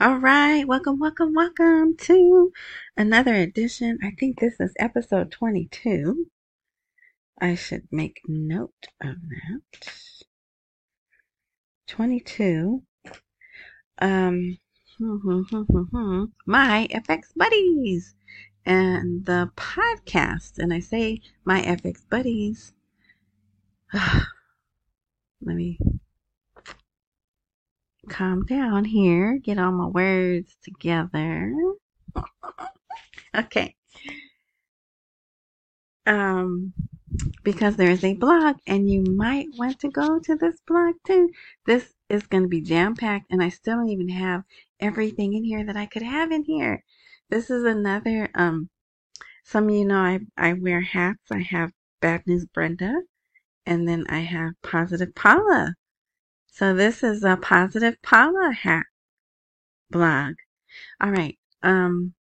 All right, welcome, welcome, welcome to another edition. I think this is episode 22. I should make note of that. 22. Um, my FX buddies and the podcast. And I say my FX buddies. Let me calm down here, get all my words together. okay. Um, because there is a blog and you might want to go to this blog too. This is going to be jam packed and I still don't even have everything in here that I could have in here. This is another, um, some of you know I, I wear hats. I have Bad News Brenda and then I have Positive Paula. So this is a positive Paula hat blog. All right. Um,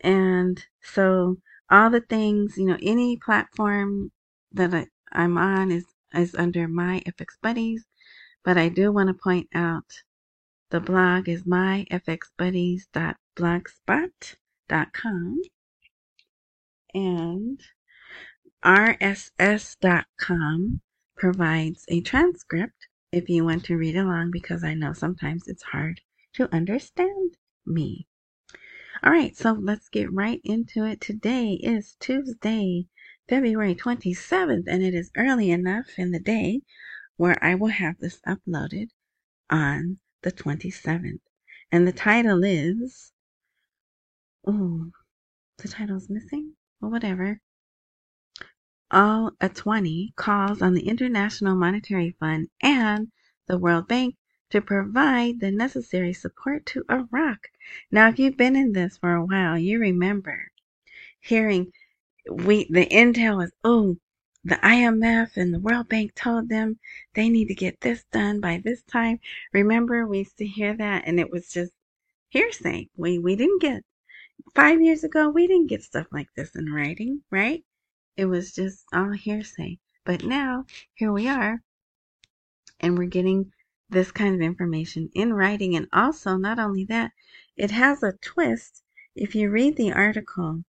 and so all the things, you know, any platform that I, I'm on is, is under my FX buddies, but I do want to point out the blog is myfxbuddies.blogspot.com and rss.com provides a transcript if you want to read along because I know sometimes it's hard to understand me. All right, so let's get right into it. Today is Tuesday, February 27th, and it is early enough in the day where I will have this uploaded on the 27th. And the title is, oh, the title's missing? Well, whatever Al-Atwani calls on the International Monetary Fund and the World Bank to provide the necessary support to Iraq. Now, if you've been in this for a while, you remember hearing we the intel was, oh, the IMF and the World Bank told them they need to get this done by this time. Remember, we used to hear that, and it was just hearsay. We we didn't get five years ago. We didn't get stuff like this in writing, right? It was just all hearsay. But now, here we are, and we're getting this kind of information in writing. And also, not only that, it has a twist. If you read the article,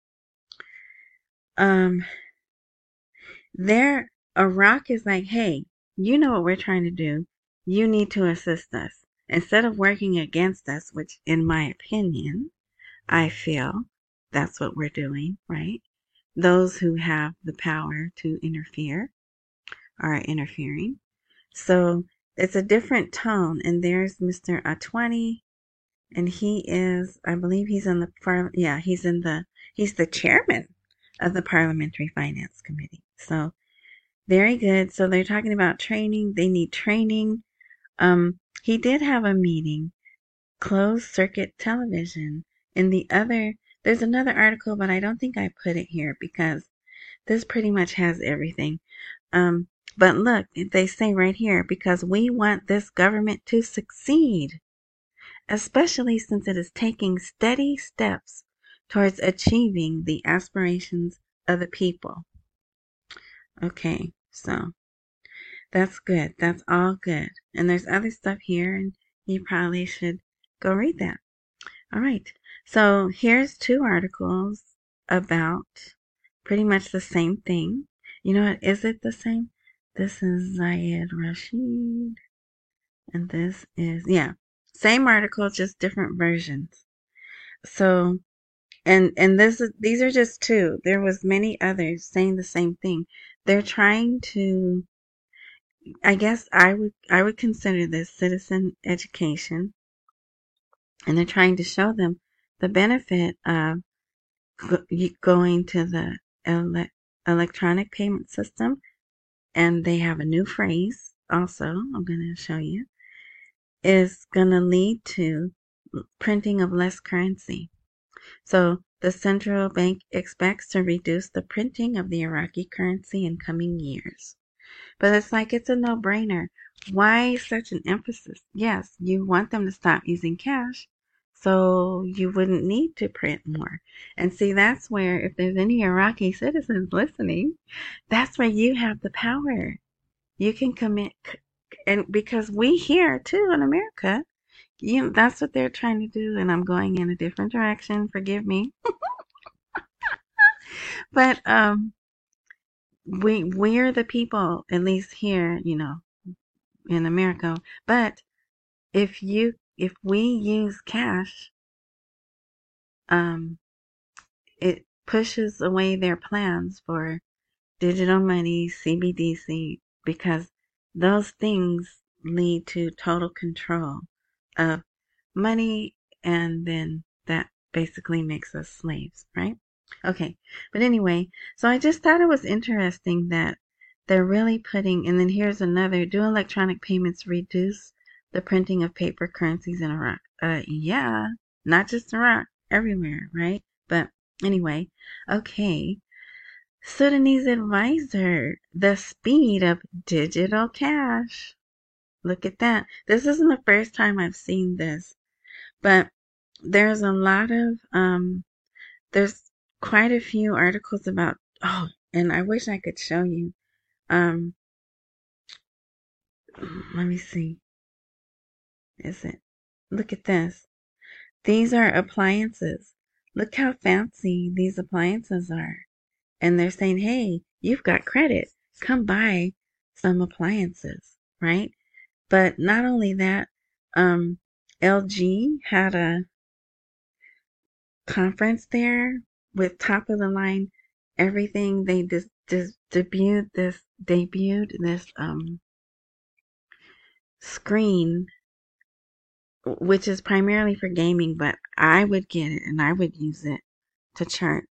um, there, Iraq is like, hey, you know what we're trying to do. You need to assist us. Instead of working against us, which in my opinion, I feel that's what we're doing, right? Those who have the power to interfere are interfering. So it's a different tone. And there's Mr. Atwani, and he is, I believe he's in the par, yeah, he's in the, he's the chairman of the Parliamentary Finance Committee. So very good. So they're talking about training. They need training. Um, he did have a meeting, closed circuit television, and the other there's another article, but I don't think I put it here because this pretty much has everything. Um, but look, they say right here, because we want this government to succeed, especially since it is taking steady steps towards achieving the aspirations of the people. Okay, so that's good. That's all good. And there's other stuff here, and you probably should go read that. All right. So here's two articles about pretty much the same thing. You know what? Is it the same? This is Zayed Rashid. And this is, yeah, same article, just different versions. So, and, and this, these are just two. There was many others saying the same thing. They're trying to, I guess I would, I would consider this citizen education. And they're trying to show them the benefit of going to the ele- electronic payment system, and they have a new phrase also, I'm going to show you, is going to lead to printing of less currency. So the central bank expects to reduce the printing of the Iraqi currency in coming years. But it's like it's a no brainer. Why such an emphasis? Yes, you want them to stop using cash, so you wouldn't need to print more. And see, that's where, if there's any Iraqi citizens listening, that's where you have the power. You can commit, and because we here too in America, you know, that's what they're trying to do, and I'm going in a different direction. Forgive me. but um, we we're the people, at least here, you know, in America. But if you if we use cash, um, it pushes away their plans for digital money, CBDC, because those things lead to total control of money, and then that basically makes us slaves, right? Okay, but anyway, so I just thought it was interesting that they're really putting, and then here's another do electronic payments reduce the printing of paper currencies in Iraq? Uh, yeah, not just Iraq, everywhere, right? But anyway, okay. Sudanese advisor, the speed of digital cash. Look at that. This isn't the first time I've seen this, but there's a lot of, um, there's quite a few articles about, oh, and I wish I could show you. Um, let me see. Is it? Look at this. These are appliances. Look how fancy these appliances are and they're saying, hey, you've got credit. Come buy some appliances, right? But not only that, um, LG had a conference there with top of the line everything. They just, just debuted this, debuted this, um, screen, which is primarily for gaming, but I would get it and I would use it to chart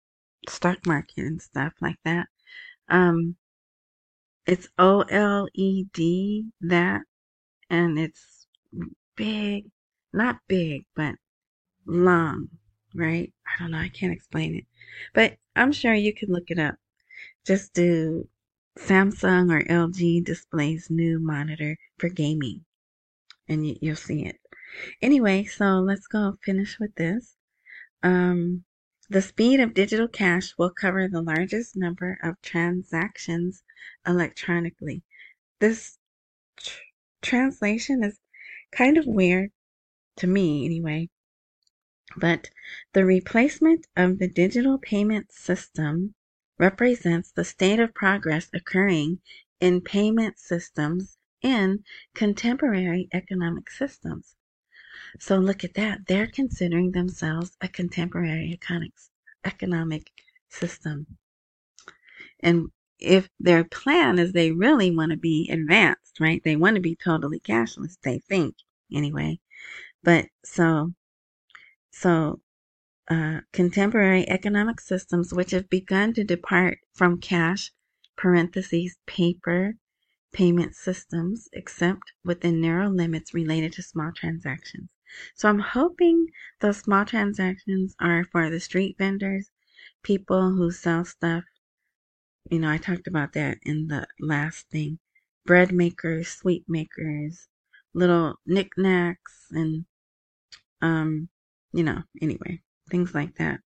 stock market and stuff like that. Um, it's OLED that, and it's big, not big, but long, right? I don't know. I can't explain it, but I'm sure you can look it up. Just do Samsung or LG displays new monitor for gaming, and you, will see it. Anyway, so let's go finish with this. Um, the speed of digital cash will cover the largest number of transactions electronically. This tr- translation is kind of weird to me anyway. But the replacement of the digital payment system represents the state of progress occurring in payment systems in contemporary economic systems. So look at that. They're considering themselves a contemporary economic system. And if their plan is they really want to be advanced, right? They want to be totally cashless, they think, anyway. But so, so, uh, contemporary economic systems which have begun to depart from cash, parentheses, paper, payment systems, except within narrow limits related to small transactions. So I'm hoping those small transactions are for the street vendors, people who sell stuff. You know, I talked about that in the last thing. Bread makers, sweet makers, little knickknacks, and, um, you know, anyway, things like that.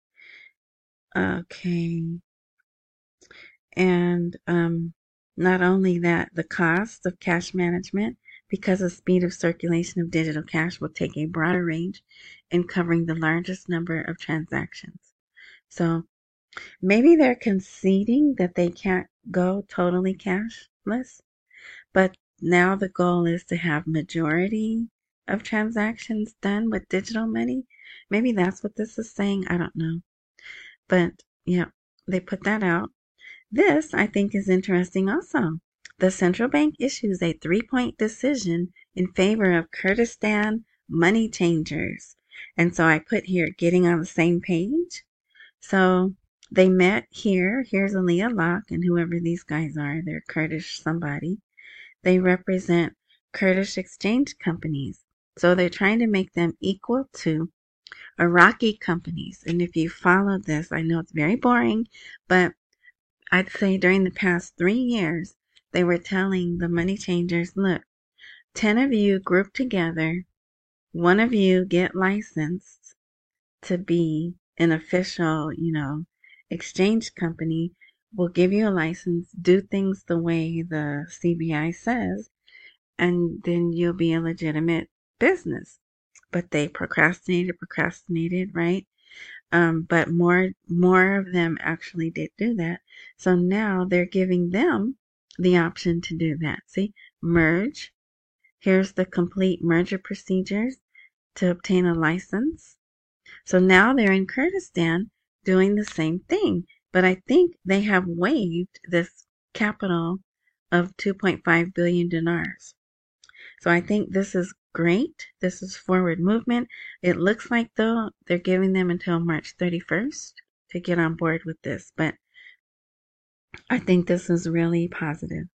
Okay. And, um, not only that, the cost of cash management because the speed of circulation of digital cash will take a broader range in covering the largest number of transactions. So maybe they're conceding that they can't go totally cashless, but now the goal is to have majority of transactions done with digital money. Maybe that's what this is saying. I don't know. But yeah, they put that out. This I think is interesting also. The central bank issues a three-point decision in favor of Kurdistan money changers. And so I put here getting on the same page. So they met here. Here's Ali Alaq and whoever these guys are. They're Kurdish somebody. They represent Kurdish exchange companies. So they're trying to make them equal to Iraqi companies. And if you follow this, I know it's very boring, but I'd say during the past three years, they were telling the money changers, look, 10 of you group together, one of you get licensed to be an official, you know, exchange company. We'll give you a license, do things the way the CBI says, and then you'll be a legitimate business. but they procrastinated, procrastinated, right? Um, but more more of them actually did do that. So now they're giving them the option to do that. See, merge. Here's the complete merger procedures to obtain a license. So now they're in Kurdistan doing the same thing, but I think they have waived this capital of 2.5 billion dinars. So I think this is great. This is forward movement. It looks like though they're giving them until March 31st to get on board with this, but I think this is really positive.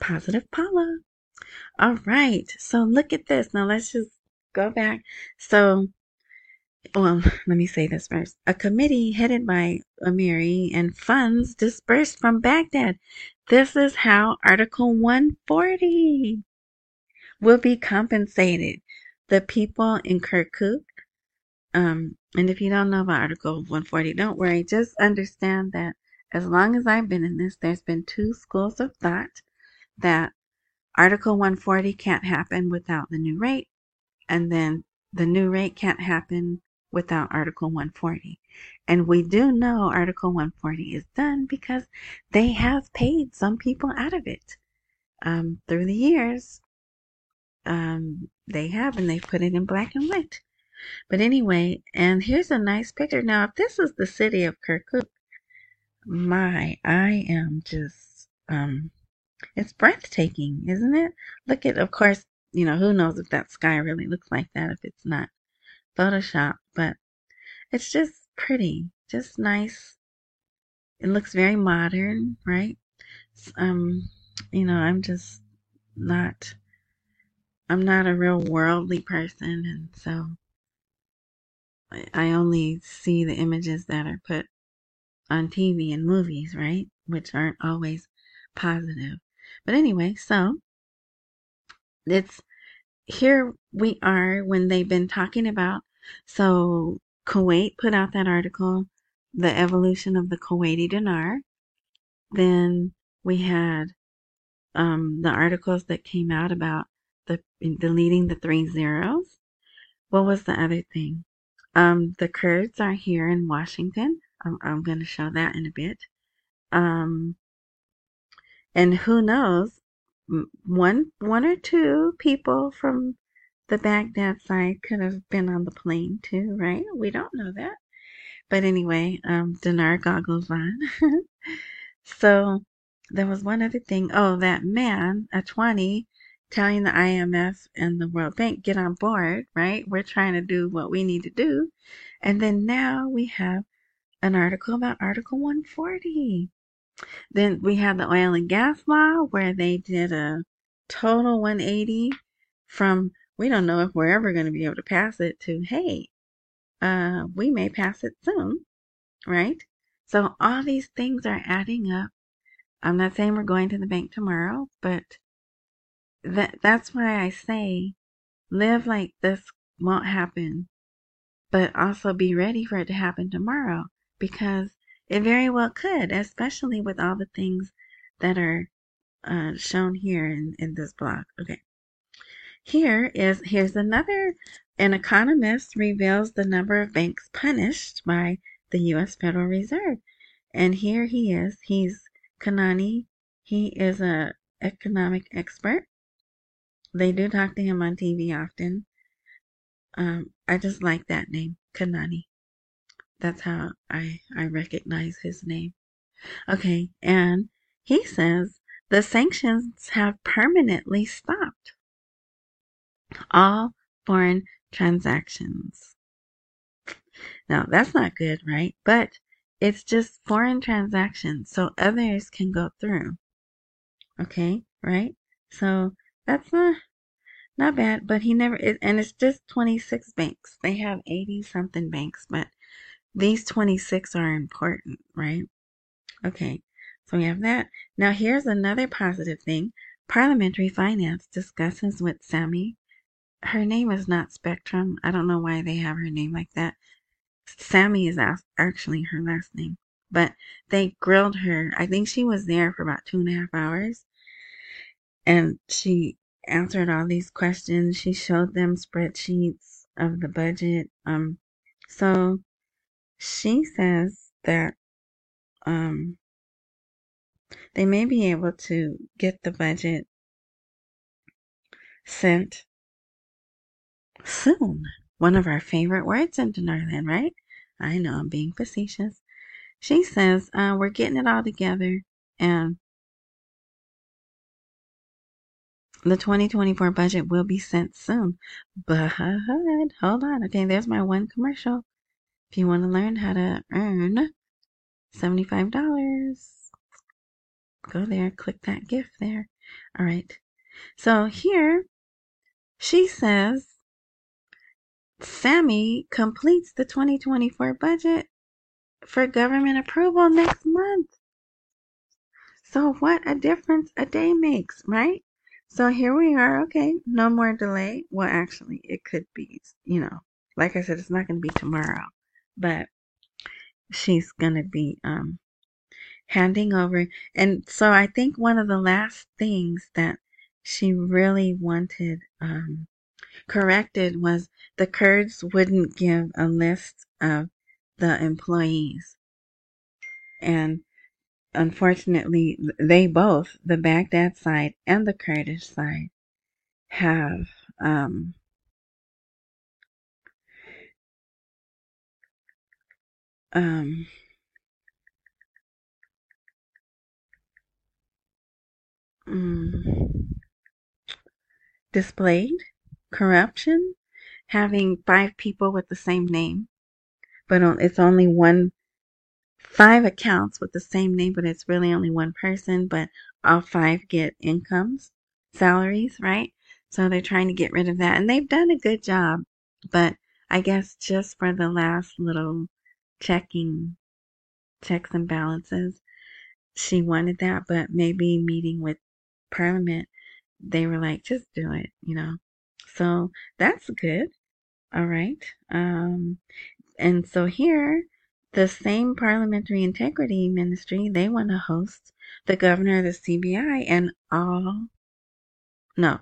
Positive Paula. All right. So look at this. Now let's just go back. So, well, let me say this first. A committee headed by Amiri and funds dispersed from Baghdad. This is how Article 140 will be compensated. The people in Kirkuk, um, and if you don't know about Article 140, don't worry. Just understand that as long as I've been in this, there's been two schools of thought that Article 140 can't happen without the new rate, and then the new rate can't happen without Article 140. And we do know Article 140 is done because they have paid some people out of it um, through the years um, they have, and they've put it in black and white. But anyway, and here's a nice picture. Now, if this is the city of Kirkuk, my, I am just, um, it's breathtaking, isn't it? Look at, of course, you know, who knows if that sky really looks like that if it's not Photoshop, but it's just pretty, just nice. It looks very modern, right? Um, you know, I'm just not I'm not a real worldly person, and so I only see the images that are put on TV and movies, right? Which aren't always positive. But anyway, so it's here we are when they've been talking about. So Kuwait put out that article, The Evolution of the Kuwaiti Dinar. Then we had um, the articles that came out about the deleting the three zeros. What was the other thing? Um, the Kurds are here in Washington. I'm, I'm going to show that in a bit. Um, and who knows, one one or two people from the Baghdad side could have been on the plane too, right? We don't know that. But anyway, um, Dinar goggles on. so there was one other thing. Oh, that man, Atwani, telling the IMF and the World Bank, get on board, right? We're trying to do what we need to do. And then now we have an article about Article 140. Then we have the oil and gas law where they did a total 180 from we don't know if we're ever going to be able to pass it to hey, uh, we may pass it soon, right? So all these things are adding up. I'm not saying we're going to the bank tomorrow, but that that's why I say live like this won't happen, but also be ready for it to happen tomorrow because it very well could, especially with all the things that are uh, shown here in, in this blog. Okay. Here is here's another an economist reveals the number of banks punished by the US Federal Reserve. And here he is. He's Kanani. He is a economic expert they do talk to him on TV often. Um, I just like that name, Kanani. That's how I, I recognize his name. Okay, and he says the sanctions have permanently stopped all foreign transactions. Now, that's not good, right? But it's just foreign transactions, so others can go through. Okay, right? So that's not not bad, but he never and it's just 26 banks. They have 80 something banks, but these 26 are important, right? Okay. So we have that. Now here's another positive thing. Parliamentary Finance discusses with Sami. Her name is not Spectrum. I don't know why they have her name like that. Sami is actually her last name. But they grilled her. I think she was there for about two and a half hours. And she answered all these questions. She showed them spreadsheets of the budget. Um, so she says that um, they may be able to get the budget sent soon. One of our favorite words in Northern, right? I know I'm being facetious. She says, uh, we're getting it all together and the 2024 budget will be sent soon. But hold on. Okay, there's my one commercial. If you want to learn how to earn $75, go there, click that gift there. All right. So here she says Sami completes the 2024 budget for government approval next month. So what a difference a day makes, right? So here we are. Okay, no more delay. Well, actually, it could be, you know, like I said, it's not going to be tomorrow, but she's to be um handing over. And so I think one of the last things that she really wanted um corrected was the Kurds wouldn't give a list of the employees. And unfortunately, they both, the Baghdad side and the Kurdish side, have um, um, mm, displayed corruption, having five people with the same name, but it's only one five accounts with the same name, but it's really only one person, but all five get incomes, salaries, right? So they're trying to get rid of that. And they've done a good job, but I guess just for the last little checking, checks and balances, she wanted that, but maybe meeting with Parliament, they were like, just do it, you know. So that's good. All right. Um, and so here, the same parliamentary integrity ministry, they want to host the governor of the CBI and all, no,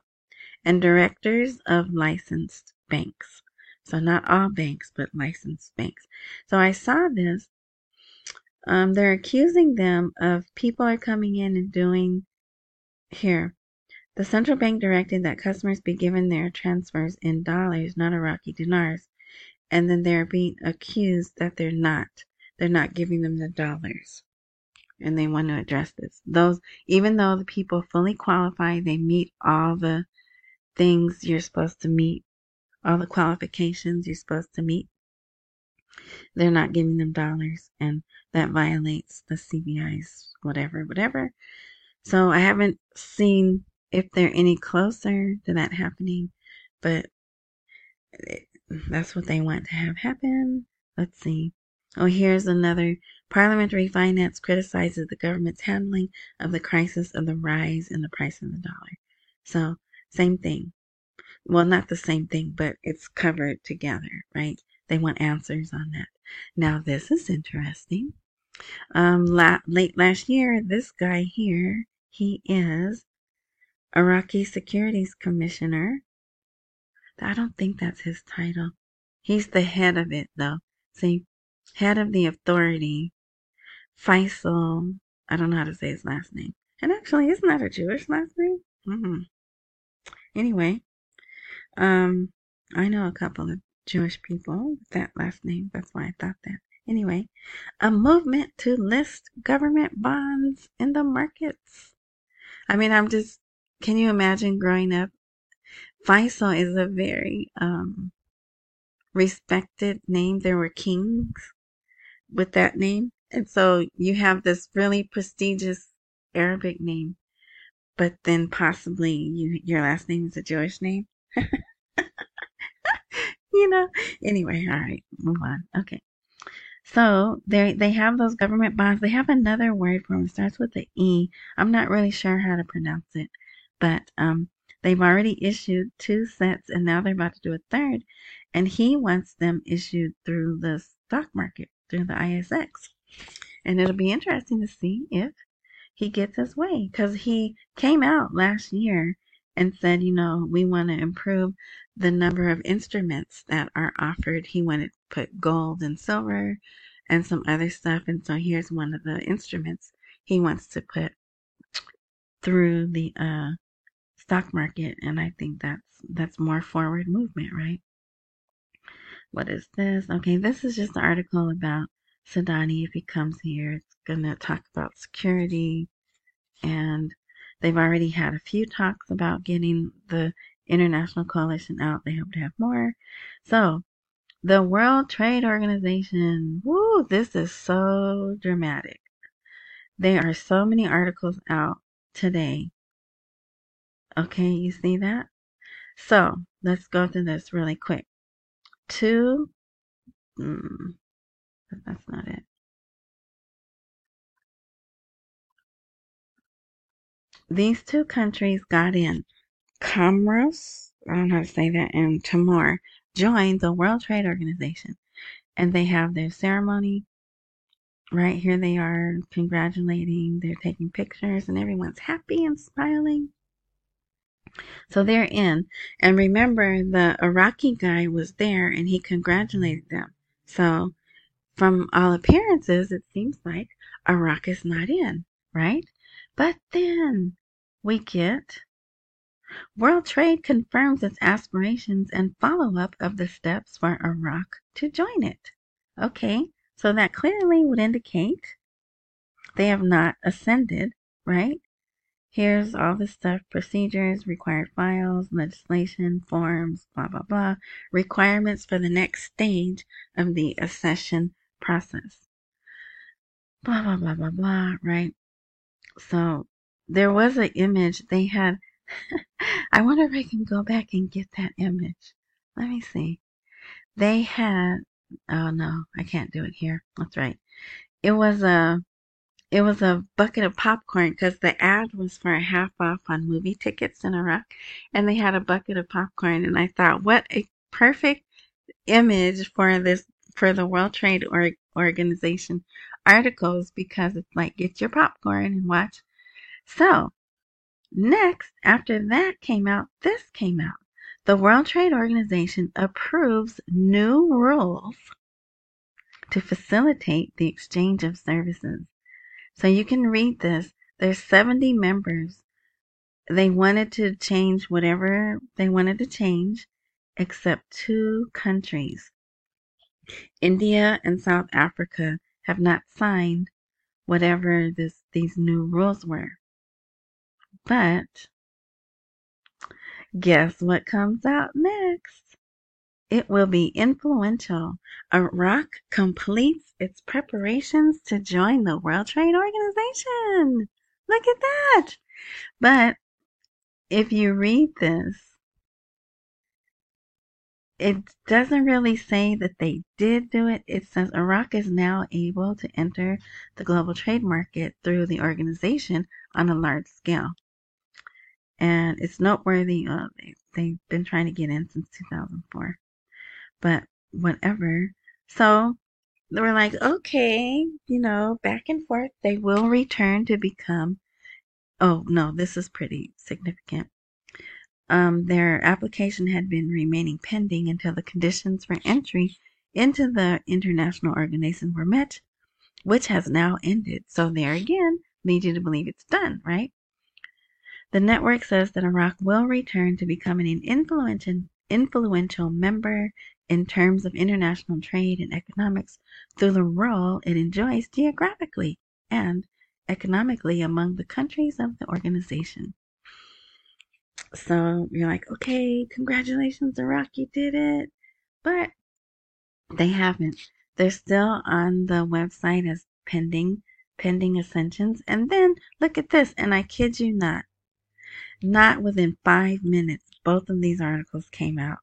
and directors of licensed banks. So not all banks, but licensed banks. So I saw this. Um, they're accusing them of people are coming in and doing here. The central bank directed that customers be given their transfers in dollars, not Iraqi dinars and then they're being accused that they're not. They're not giving them the dollars. And they want to address this. Those, even though the people fully qualify, they meet all the things you're supposed to meet, all the qualifications you're supposed to meet. They're not giving them dollars, and that violates the CBI's whatever, whatever. So I haven't seen if they're any closer to that happening, but that's what they want to have happen. Let's see. Oh, here's another. Parliamentary finance criticizes the government's handling of the crisis of the rise in the price of the dollar. So, same thing. Well, not the same thing, but it's covered together, right? They want answers on that. Now, this is interesting. Um, la- late last year, this guy here, he is Iraqi Securities Commissioner I don't think that's his title. He's the head of it, though. See, head of the authority. Faisal. I don't know how to say his last name. And actually, isn't that a Jewish last name? Mm-hmm. Anyway, um, I know a couple of Jewish people with that last name. That's why I thought that. Anyway, a movement to list government bonds in the markets. I mean, I'm just, can you imagine growing up Faisal is a very um, respected name. There were kings with that name. And so you have this really prestigious Arabic name, but then possibly you, your last name is a Jewish name. you know, anyway, all right, move on. Okay. So they they have those government bonds. They have another word for them. It starts with the E. I'm not really sure how to pronounce it, but um, They've already issued two sets and now they're about to do a third. And he wants them issued through the stock market, through the ISX. And it'll be interesting to see if he gets his way because he came out last year and said, you know, we want to improve the number of instruments that are offered. He wanted to put gold and silver and some other stuff. And so here's one of the instruments he wants to put through the uh, stock market. And I think that's that's more forward movement, right? What is this? Okay, this is just an article about Sudani. If he comes here, it's gonna talk about security and they've already had a few talks about getting the international coalition out. They hope to have more. So the World Trade Organization, woo, this is so dramatic. There are so many articles out today. Okay, you see that? So let's go through this really quick. Two, mm, that's not it. These two countries got in. Comoros, I don't know how to say that, and Timor joined the World Trade Organization. And they have their ceremony. Right here they are congratulating, they're taking pictures, and everyone's happy and smiling. So they're in. And remember, the Iraqi guy was there and he congratulated them. So, from all appearances, it seems like Iraq is not in, right? But then we get World Trade confirms its aspirations and follow up of the steps for Iraq to join it. Okay, so that clearly would indicate they have not ascended, right? Here's all the stuff procedures, required files, legislation, forms, blah, blah, blah, requirements for the next stage of the accession process. Blah, blah, blah, blah, blah, right? So there was an image they had I wonder if I can go back and get that image. Let me see. They had, oh no, I can't do it here. That's right. It was a, it was a bucket of popcorn because the ad was for a half off on movie tickets in Iraq, and they had a bucket of popcorn, and I thought, what a perfect image for this for the World Trade or- Organization articles because it's like get your popcorn and watch. So Next, after that came out, this came out. The World Trade Organization approves new rules to facilitate the exchange of services. So you can read this. There's 70 members. They wanted to change whatever they wanted to change, except two countries. India and South Africa have not signed whatever this, these new rules were. But guess what comes out next? It will be influential. Iraq completes its preparations to join the World Trade Organization. Look at that. But if you read this, it doesn't really say that they did do it. It says Iraq is now able to enter the global trade market through the organization on a large scale and it's noteworthy. Uh, they, they've been trying to get in since 2004, but whatever. So they were like, okay, you know, back and forth. They will return to become. Oh no, this is pretty significant. Um, their application had been remaining pending until the conditions for entry into the international organization were met, which has now ended. So there again, leads you to believe it's done, right? The network says that Iraq will return to becoming an influential, influential member in terms of international trade and economics through the role it enjoys geographically and economically among the countries of the organization. So you're like, okay, congratulations, Iraq, you did it. But they haven't. They're still on the website as pending, pending ascensions. And then look at this, and I kid you not, not within five minutes, both of these articles came out.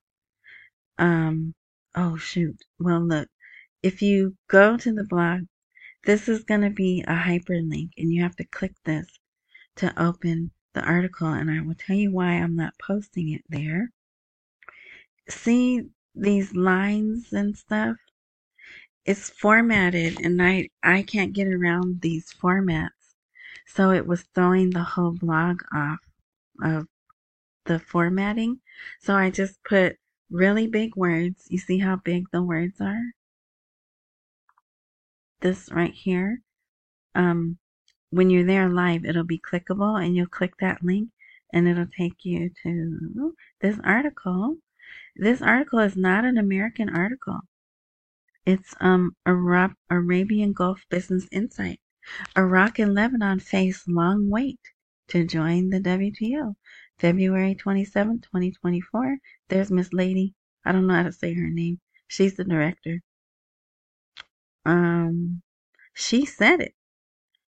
Um, oh shoot. Well, look, if you go to the blog, this is going to be a hyperlink and you have to click this to open the article and I will tell you why I'm not posting it there. See these lines and stuff? It's formatted and I, I can't get around these formats. So it was throwing the whole blog off of the formatting. So I just put really big words. You see how big the words are? This right here. Um, when you're there live, it'll be clickable and you'll click that link and it'll take you to this article. This article is not an American article. It's um Arab, Arabian Gulf Business Insight. Iraq and Lebanon face long wait to join the WTO. February 27, 2024. There's Miss Lady. I don't know how to say her name. She's the director. Um, she said it.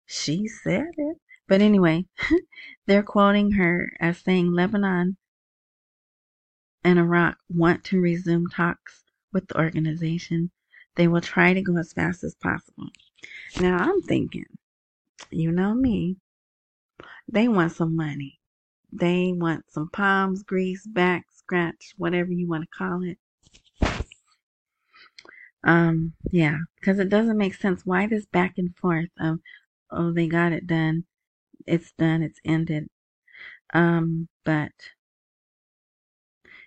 She said it. But anyway, they're quoting her as saying Lebanon and Iraq want to resume talks with the organization. They will try to go as fast as possible. Now I'm thinking, you know me, they want some money. They want some palms, grease, back scratch, whatever you want to call it. Um, yeah, because it doesn't make sense. Why this back and forth of, oh, they got it done, it's done, it's ended. Um, but,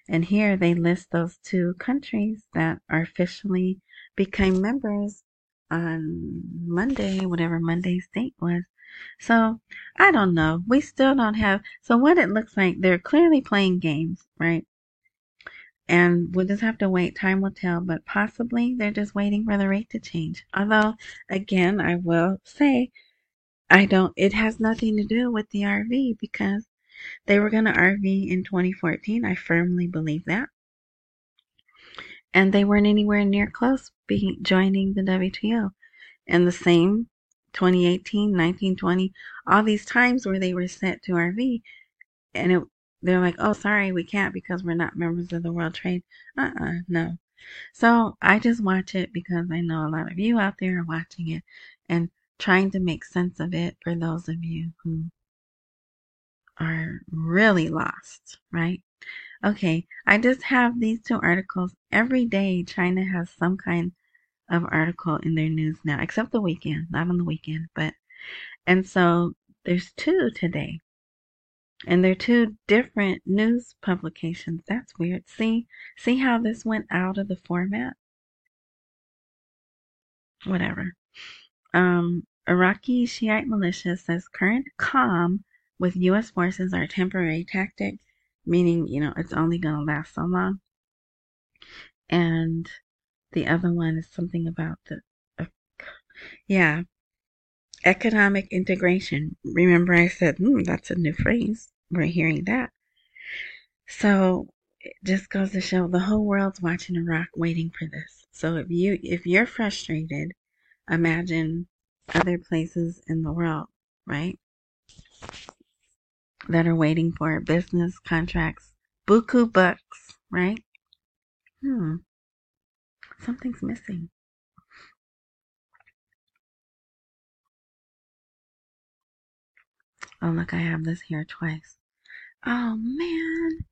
and here they list those two countries that are officially became members on Monday, whatever Monday's date was. So I don't know. We still don't have. So what it looks like, they're clearly playing games, right? And we'll just have to wait. Time will tell. But possibly they're just waiting for the rate to change. Although, again, I will say, I don't. It has nothing to do with the RV because they were going to RV in 2014. I firmly believe that. And they weren't anywhere near close being joining the WTO. And the same 2018, 1920, all these times where they were sent to RV, and it, they're like, oh, sorry, we can't because we're not members of the World Trade. Uh uh no. So I just watch it because I know a lot of you out there are watching it and trying to make sense of it for those of you who are really lost, right? Okay, I just have these two articles every day. China has some kind of article in their news now, except the weekend, not on the weekend, but and so there's two today. And they're two different news publications. That's weird. See, see how this went out of the format? Whatever. Um, Iraqi Shiite militia says current calm with U.S. forces are a temporary tactic, meaning, you know, it's only going to last so long. And the other one is something about the, uh, yeah, economic integration. Remember, I said, hmm, that's a new phrase. We're hearing that. So it just goes to show the whole world's watching Iraq, waiting for this. So if you if you're frustrated, imagine other places in the world, right? That are waiting for business contracts, buku bucks, right? Hmm. Something's missing. Oh, look, I have this here twice. Oh, man.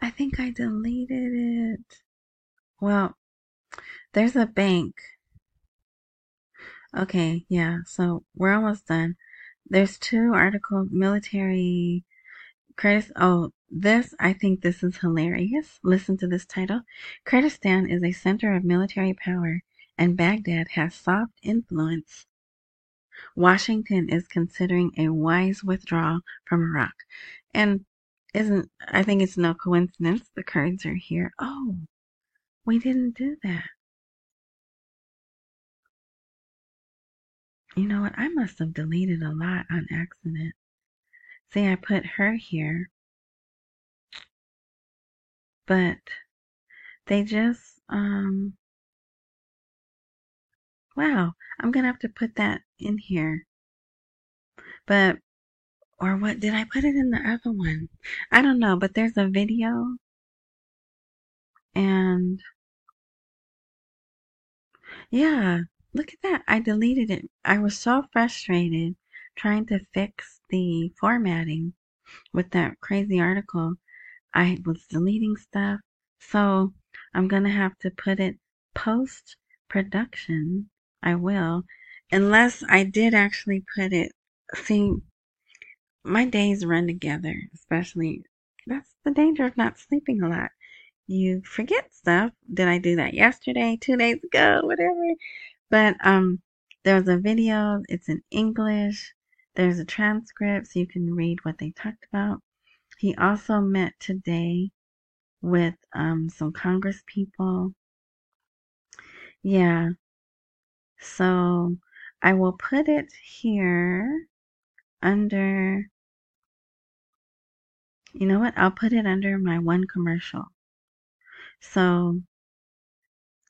I think I deleted it. Well, there's a bank. Okay, yeah, so we're almost done. There's two articles, military Curtis, oh, this, I think this is hilarious. Listen to this title. Kurdistan is a center of military power and Baghdad has soft influence. Washington is considering a wise withdrawal from Iraq. And isn't, I think it's no coincidence the Kurds are here. Oh, we didn't do that. You know what? I must have deleted a lot on accident. See, I put her here. But they just, um, wow, I'm going to have to put that in here. But, or what, did I put it in the other one? I don't know, but there's a video. And, yeah, look at that. I deleted it. I was so frustrated trying to fix the formatting with that crazy article. I was deleting stuff. So I'm going to have to put it post production. I will. Unless I did actually put it. See, my days run together, especially That's the danger of not sleeping a lot. You forget stuff. Did I do that yesterday, two days ago, whatever? But um, there's a video. It's in English. There's a transcript so you can read what they talked about. He also met today with um, some Congress people. Yeah. So I will put it here under, you know what? I'll put it under my one commercial. So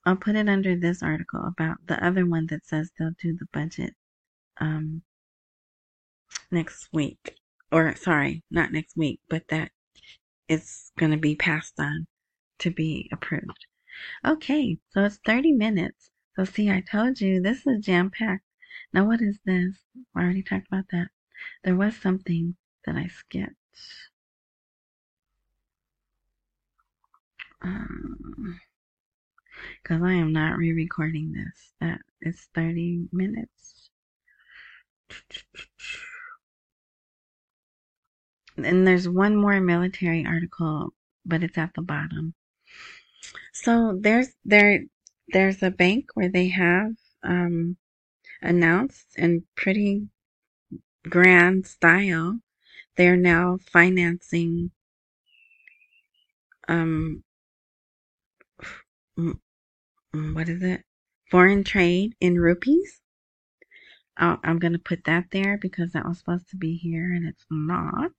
I'll put it under this article about the other one that says they'll do the budget um, next week. Or, sorry, not next week, but that it's going to be passed on to be approved. Okay, so it's 30 minutes. So see, I told you this is jam packed. Now what is this? I already talked about that. There was something that I skipped. Um, because I am not re-recording this. That is 30 minutes. And there's one more military article, but it's at the bottom. So there's there there's a bank where they have um, announced in pretty grand style they're now financing um Um, what is it foreign trade in rupees i am going to put that there because that was supposed to be here and it's not.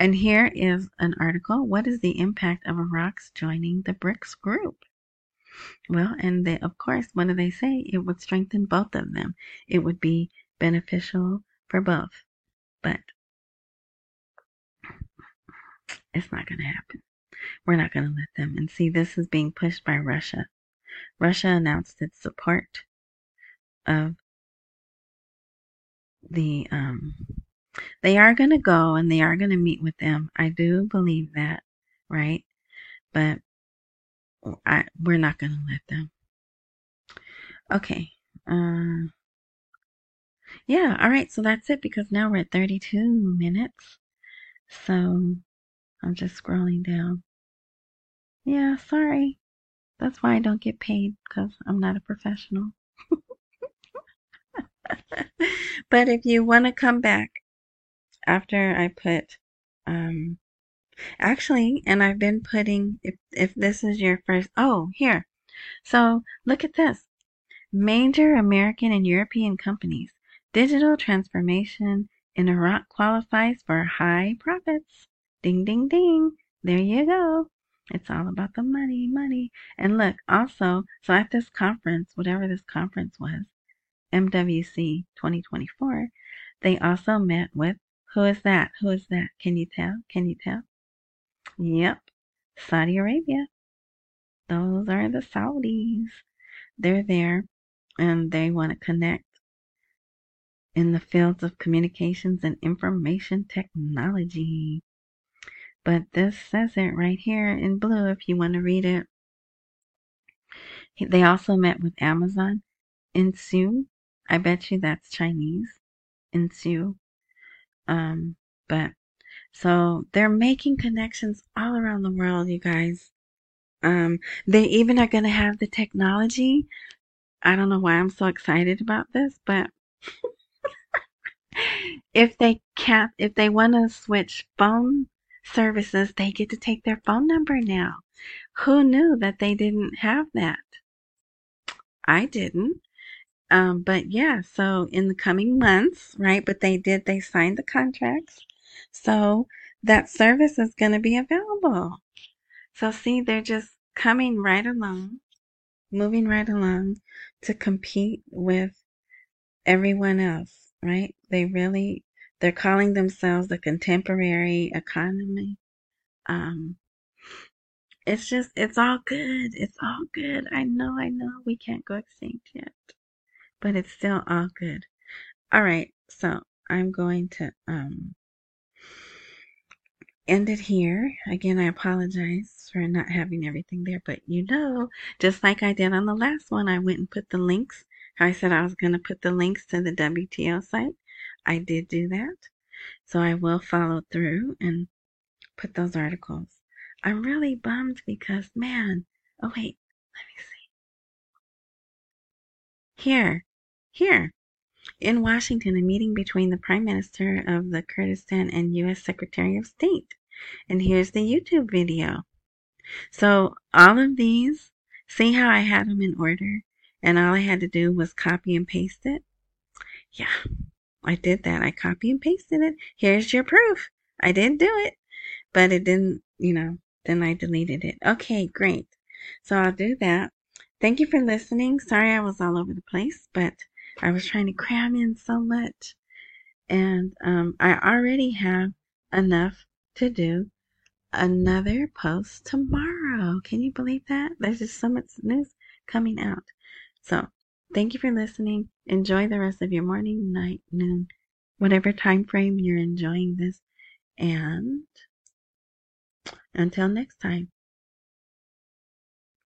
And here is an article. What is the impact of Iraq's joining the BRICS group? Well, and they, of course, what do they say? It would strengthen both of them. It would be beneficial for both. But it's not going to happen. We're not going to let them. And see, this is being pushed by Russia. Russia announced its support of the um they are going to go and they are going to meet with them. I do believe that, right? But I we're not going to let them. Okay. Uh yeah, all right. So that's it because now we're at 32 minutes. So I'm just scrolling down. Yeah, sorry. That's why I don't get paid because I'm not a professional. but if you want to come back after I put, um, actually, and I've been putting, if, if this is your first, oh, here. So look at this. Major American and European companies. Digital transformation in Iraq qualifies for high profits. Ding, ding, ding. There you go. It's all about the money, money. And look, also, so at this conference, whatever this conference was, MWC 2024, they also met with who is that? Who is that? Can you tell? Can you tell? Yep, Saudi Arabia. Those are the Saudis. They're there and they want to connect in the fields of communications and information technology. But this says it right here in blue if you want to read it. They also met with Amazon in Sioux I bet you that's Chinese in Sioux. Um, but so they're making connections all around the world, you guys. Um, they even are going to have the technology. I don't know why I'm so excited about this, but if they can't, if they want to switch phone services, they get to take their phone number now. Who knew that they didn't have that? I didn't. Um, but yeah, so in the coming months, right? But they did, they signed the contracts. So that service is going to be available. So see, they're just coming right along, moving right along to compete with everyone else, right? They really, they're calling themselves the contemporary economy. Um, it's just, it's all good. It's all good. I know, I know we can't go extinct yet but it's still all good. All right, so I'm going to um end it here. Again, I apologize for not having everything there, but you know, just like I did on the last one, I went and put the links. I said I was going to put the links to the WTO site. I did do that. So I will follow through and put those articles. I'm really bummed because, man, oh wait, let me see. Here, here, in Washington, a meeting between the Prime Minister of the Kurdistan and U.S. Secretary of State. And here's the YouTube video. So all of these, see how I had them in order? And all I had to do was copy and paste it? Yeah, I did that. I copy and pasted it. Here's your proof. I did do it, but it didn't, you know, then I deleted it. Okay, great. So I'll do that. Thank you for listening. Sorry I was all over the place, but I was trying to cram in so much. And um, I already have enough to do another post tomorrow. Can you believe that? There's just so much news coming out. So thank you for listening. Enjoy the rest of your morning, night, noon, whatever time frame you're enjoying this. And until next time.